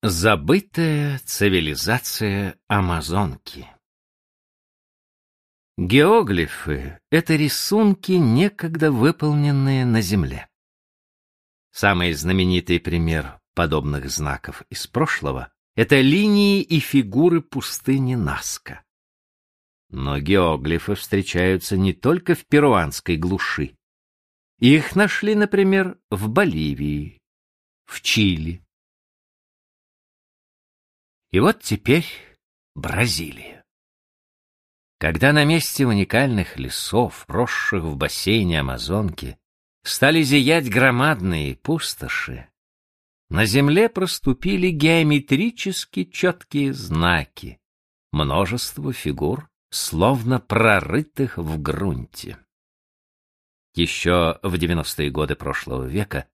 Забытая цивилизация Амазонки Геоглифы — это рисунки, некогда выполненные на Земле. Самый знаменитый пример подобных знаков из прошлого — это линии и фигуры пустыни Наска. Но геоглифы встречаются не только в перуанской глуши. Их нашли, например, в Боливии, в Чили, и вот теперь Бразилия. Когда на месте уникальных лесов, росших в бассейне Амазонки, стали зиять громадные пустоши, на земле проступили геометрически четкие знаки, множество фигур, словно прорытых в грунте. Еще в 90-е годы прошлого века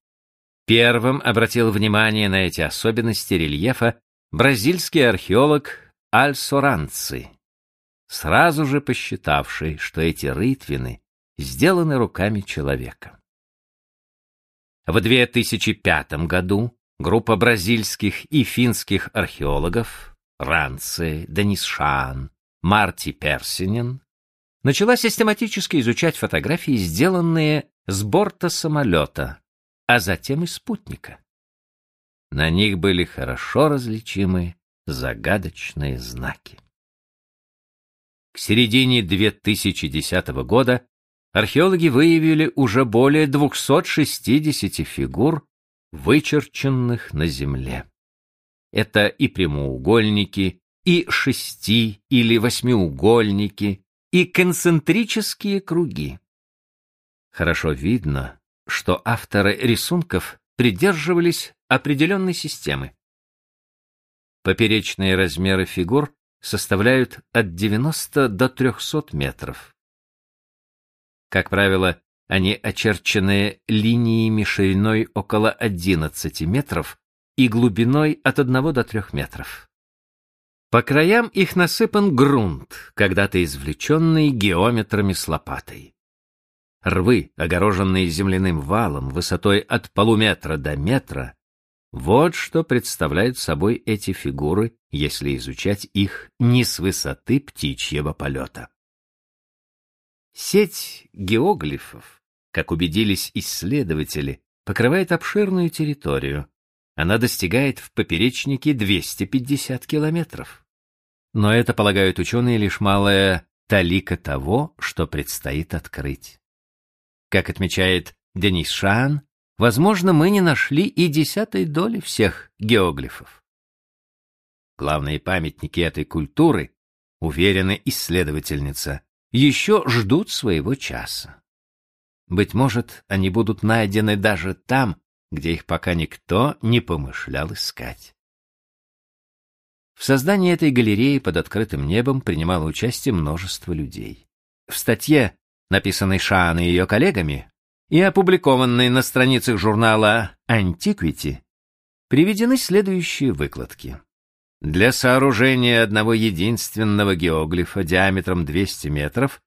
первым обратил внимание на эти особенности рельефа бразильский археолог Аль-Соранци, сразу же посчитавший, что эти рытвины сделаны руками человека. В 2005 году группа бразильских и финских археологов Ранци, Денис Шаан, Марти Персинен начала систематически изучать фотографии, сделанные с борта самолета, а затем и спутника. На них были хорошо различимы загадочные знаки. К середине 2010 года археологи выявили уже более 260 фигур, вычерченных на Земле. Это и прямоугольники, и шести- или восьмиугольники, и концентрические круги. Хорошо видно, что авторы рисунков придерживались определенной системы. Поперечные размеры фигур составляют от 90 до 300 метров. Как правило, они очерчены линиями шириной около 11 метров и глубиной от 1 до 3 метров. По краям их насыпан грунт, когда-то извлеченный геометрами с лопатой. Рвы, огороженные земляным валом высотой от полуметра до метра, вот что представляют собой эти фигуры, если изучать их не с высоты птичьего полета. Сеть геоглифов, как убедились исследователи, покрывает обширную территорию. Она достигает в поперечнике 250 километров. Но это, полагают ученые, лишь малая талика того, что предстоит открыть. Как отмечает Денис Шан, возможно, мы не нашли и десятой доли всех геоглифов. Главные памятники этой культуры, уверена исследовательница, еще ждут своего часа. Быть может, они будут найдены даже там, где их пока никто не помышлял искать. В создании этой галереи под открытым небом принимало участие множество людей. В статье, написанной Шаан и ее коллегами, и опубликованной на страницах журнала Antiquity, приведены следующие выкладки. Для сооружения одного единственного геоглифа диаметром 200 метров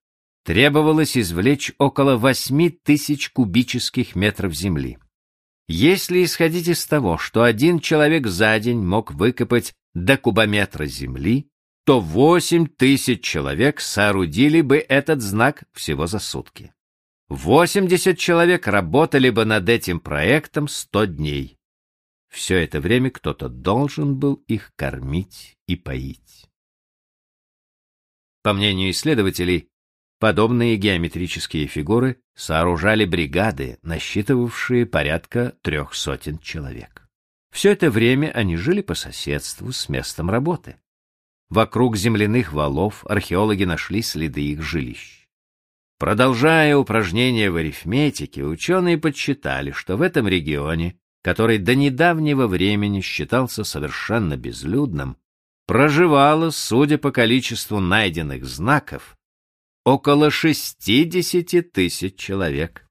требовалось извлечь около 8 тысяч кубических метров земли. Если исходить из того, что один человек за день мог выкопать до кубометра земли, то 8 тысяч человек соорудили бы этот знак всего за сутки. 80 человек работали бы над этим проектом 100 дней. Все это время кто-то должен был их кормить и поить. По мнению исследователей, подобные геометрические фигуры сооружали бригады, насчитывавшие порядка трех сотен человек. Все это время они жили по соседству с местом работы. Вокруг земляных валов археологи нашли следы их жилищ. Продолжая упражнения в арифметике, ученые подсчитали, что в этом регионе, который до недавнего времени считался совершенно безлюдным, проживало, судя по количеству найденных знаков, около 60 тысяч человек.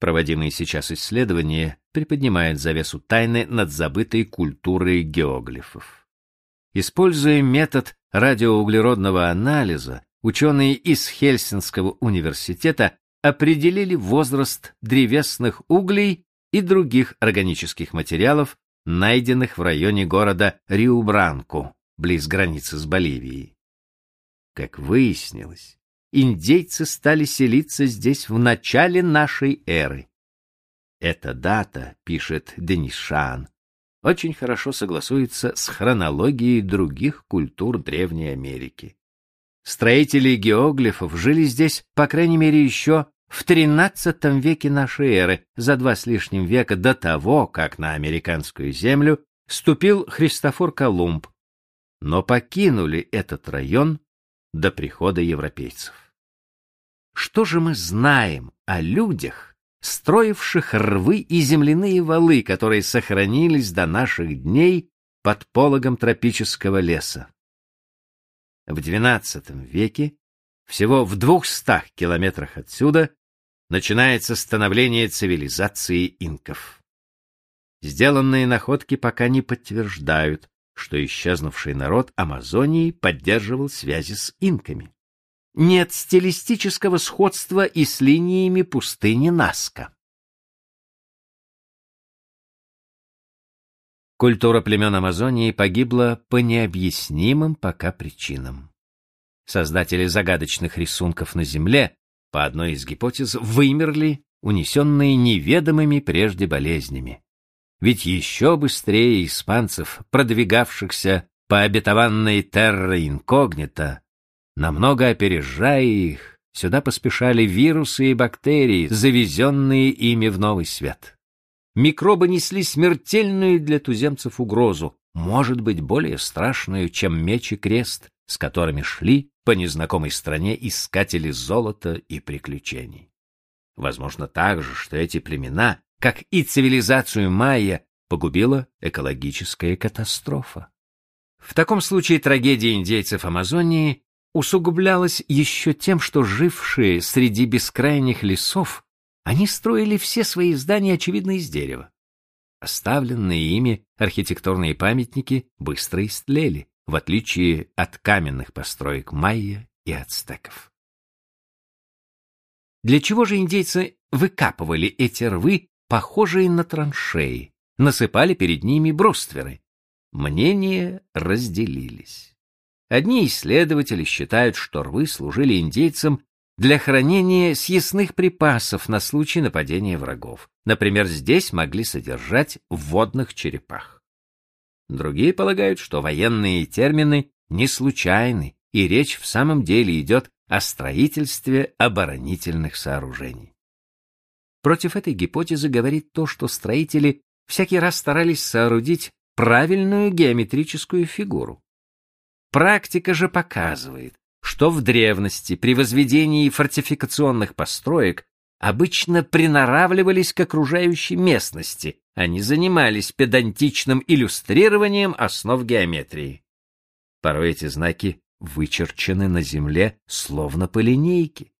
Проводимые сейчас исследования приподнимают завесу тайны над забытой культурой геоглифов. Используя метод радиоуглеродного анализа, ученые из Хельсинского университета определили возраст древесных углей и других органических материалов, найденных в районе города Риубранку, близ границы с Боливией. Как выяснилось, индейцы стали селиться здесь в начале нашей эры. Эта дата, пишет Денишан, очень хорошо согласуется с хронологией других культур Древней Америки. Строители геоглифов жили здесь, по крайней мере, еще в XIII веке нашей эры, за два с лишним века до того, как на американскую землю ступил Христофор Колумб, но покинули этот район до прихода европейцев. Что же мы знаем о людях, строивших рвы и земляные валы, которые сохранились до наших дней под пологом тропического леса? В XII веке, всего в двухстах километрах отсюда, начинается становление цивилизации инков. Сделанные находки пока не подтверждают, что исчезнувший народ Амазонии поддерживал связи с инками. Нет стилистического сходства и с линиями пустыни Наска. Культура племен Амазонии погибла по необъяснимым пока причинам. Создатели загадочных рисунков на земле по одной из гипотез, вымерли, унесенные неведомыми прежде болезнями. Ведь еще быстрее испанцев, продвигавшихся по обетованной терра инкогнито, намного опережая их, сюда поспешали вирусы и бактерии, завезенные ими в новый свет. Микробы несли смертельную для туземцев угрозу, может быть, более страшную, чем меч и крест, с которыми шли по незнакомой стране искатели золота и приключений. Возможно также, что эти племена, как и цивилизацию майя, погубила экологическая катастрофа. В таком случае трагедия индейцев Амазонии усугублялась еще тем, что жившие среди бескрайних лесов, они строили все свои здания, очевидно, из дерева. Оставленные ими архитектурные памятники быстро истлели, в отличие от каменных построек майя и ацтеков. Для чего же индейцы выкапывали эти рвы, похожие на траншеи, насыпали перед ними брустверы? Мнения разделились. Одни исследователи считают, что рвы служили индейцам для хранения съестных припасов на случай нападения врагов. Например, здесь могли содержать водных черепах. Другие полагают, что военные термины не случайны, и речь в самом деле идет о строительстве оборонительных сооружений. Против этой гипотезы говорит то, что строители всякий раз старались соорудить правильную геометрическую фигуру. Практика же показывает, что в древности при возведении фортификационных построек обычно приноравливались к окружающей местности, они занимались педантичным иллюстрированием основ геометрии. Порой эти знаки вычерчены на земле словно по линейке.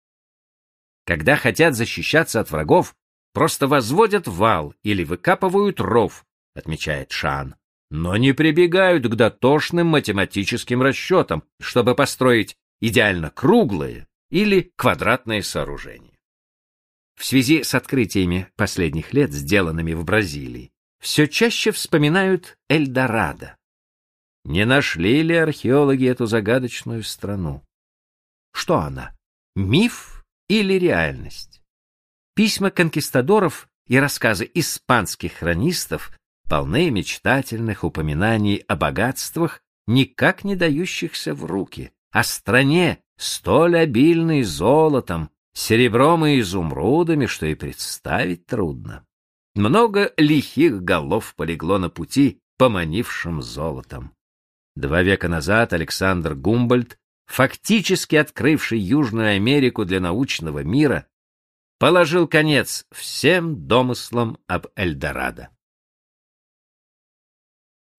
Когда хотят защищаться от врагов, просто возводят вал или выкапывают ров, отмечает Шан, но не прибегают к дотошным математическим расчетам, чтобы построить идеально круглое или квадратное сооружение. В связи с открытиями последних лет, сделанными в Бразилии, все чаще вспоминают Эльдорадо. Не нашли ли археологи эту загадочную страну? Что она? Миф или реальность? Письма конкистадоров и рассказы испанских хронистов полны мечтательных упоминаний о богатствах, никак не дающихся в руки, о стране, столь обильной золотом, серебром и изумрудами, что и представить трудно. Много лихих голов полегло на пути, поманившим золотом. Два века назад Александр Гумбольд, фактически открывший Южную Америку для научного мира, положил конец всем домыслам об Эльдорадо.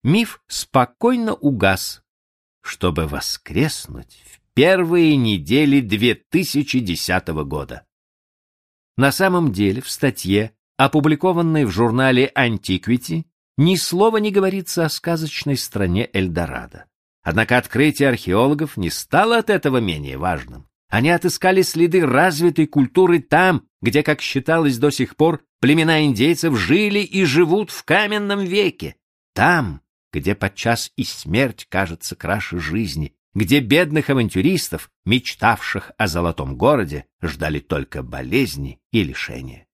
Миф спокойно угас, чтобы воскреснуть в первые недели 2010 года. На самом деле в статье, опубликованной в журнале Antiquity, ни слова не говорится о сказочной стране Эльдорадо. Однако открытие археологов не стало от этого менее важным. Они отыскали следы развитой культуры там, где, как считалось до сих пор, племена индейцев жили и живут в каменном веке. Там, где подчас и смерть кажется краше жизни, где бедных авантюристов, мечтавших о золотом городе, ждали только болезни и лишения.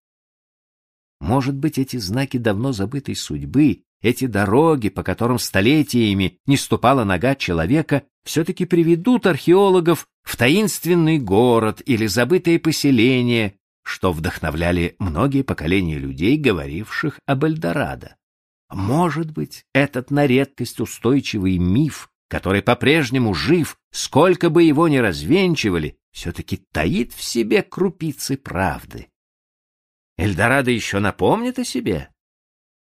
Может быть, эти знаки давно забытой судьбы, эти дороги, по которым столетиями не ступала нога человека, все-таки приведут археологов в таинственный город или забытое поселение, что вдохновляли многие поколения людей, говоривших об Эльдорадо. Может быть, этот на редкость устойчивый миф, который по-прежнему жив, сколько бы его ни развенчивали, все-таки таит в себе крупицы правды. Эльдорадо еще напомнит о себе?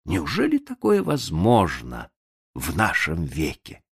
Неужели такое возможно в нашем веке?